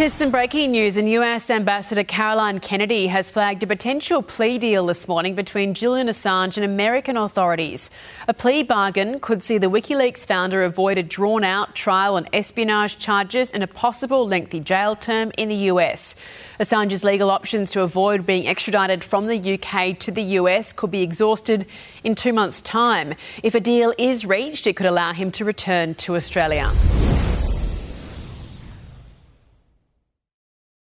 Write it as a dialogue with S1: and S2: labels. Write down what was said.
S1: To some breaking news, and US Ambassador Caroline Kennedy has flagged a potential plea deal this morning between Julian Assange and American authorities. A plea bargain could see the WikiLeaks founder avoid a drawn out trial on espionage charges and a possible lengthy jail term in the US. Assange's legal options to avoid being extradited from the UK to the US could be exhausted in two months' time. If a deal is reached, it could allow him to return to Australia.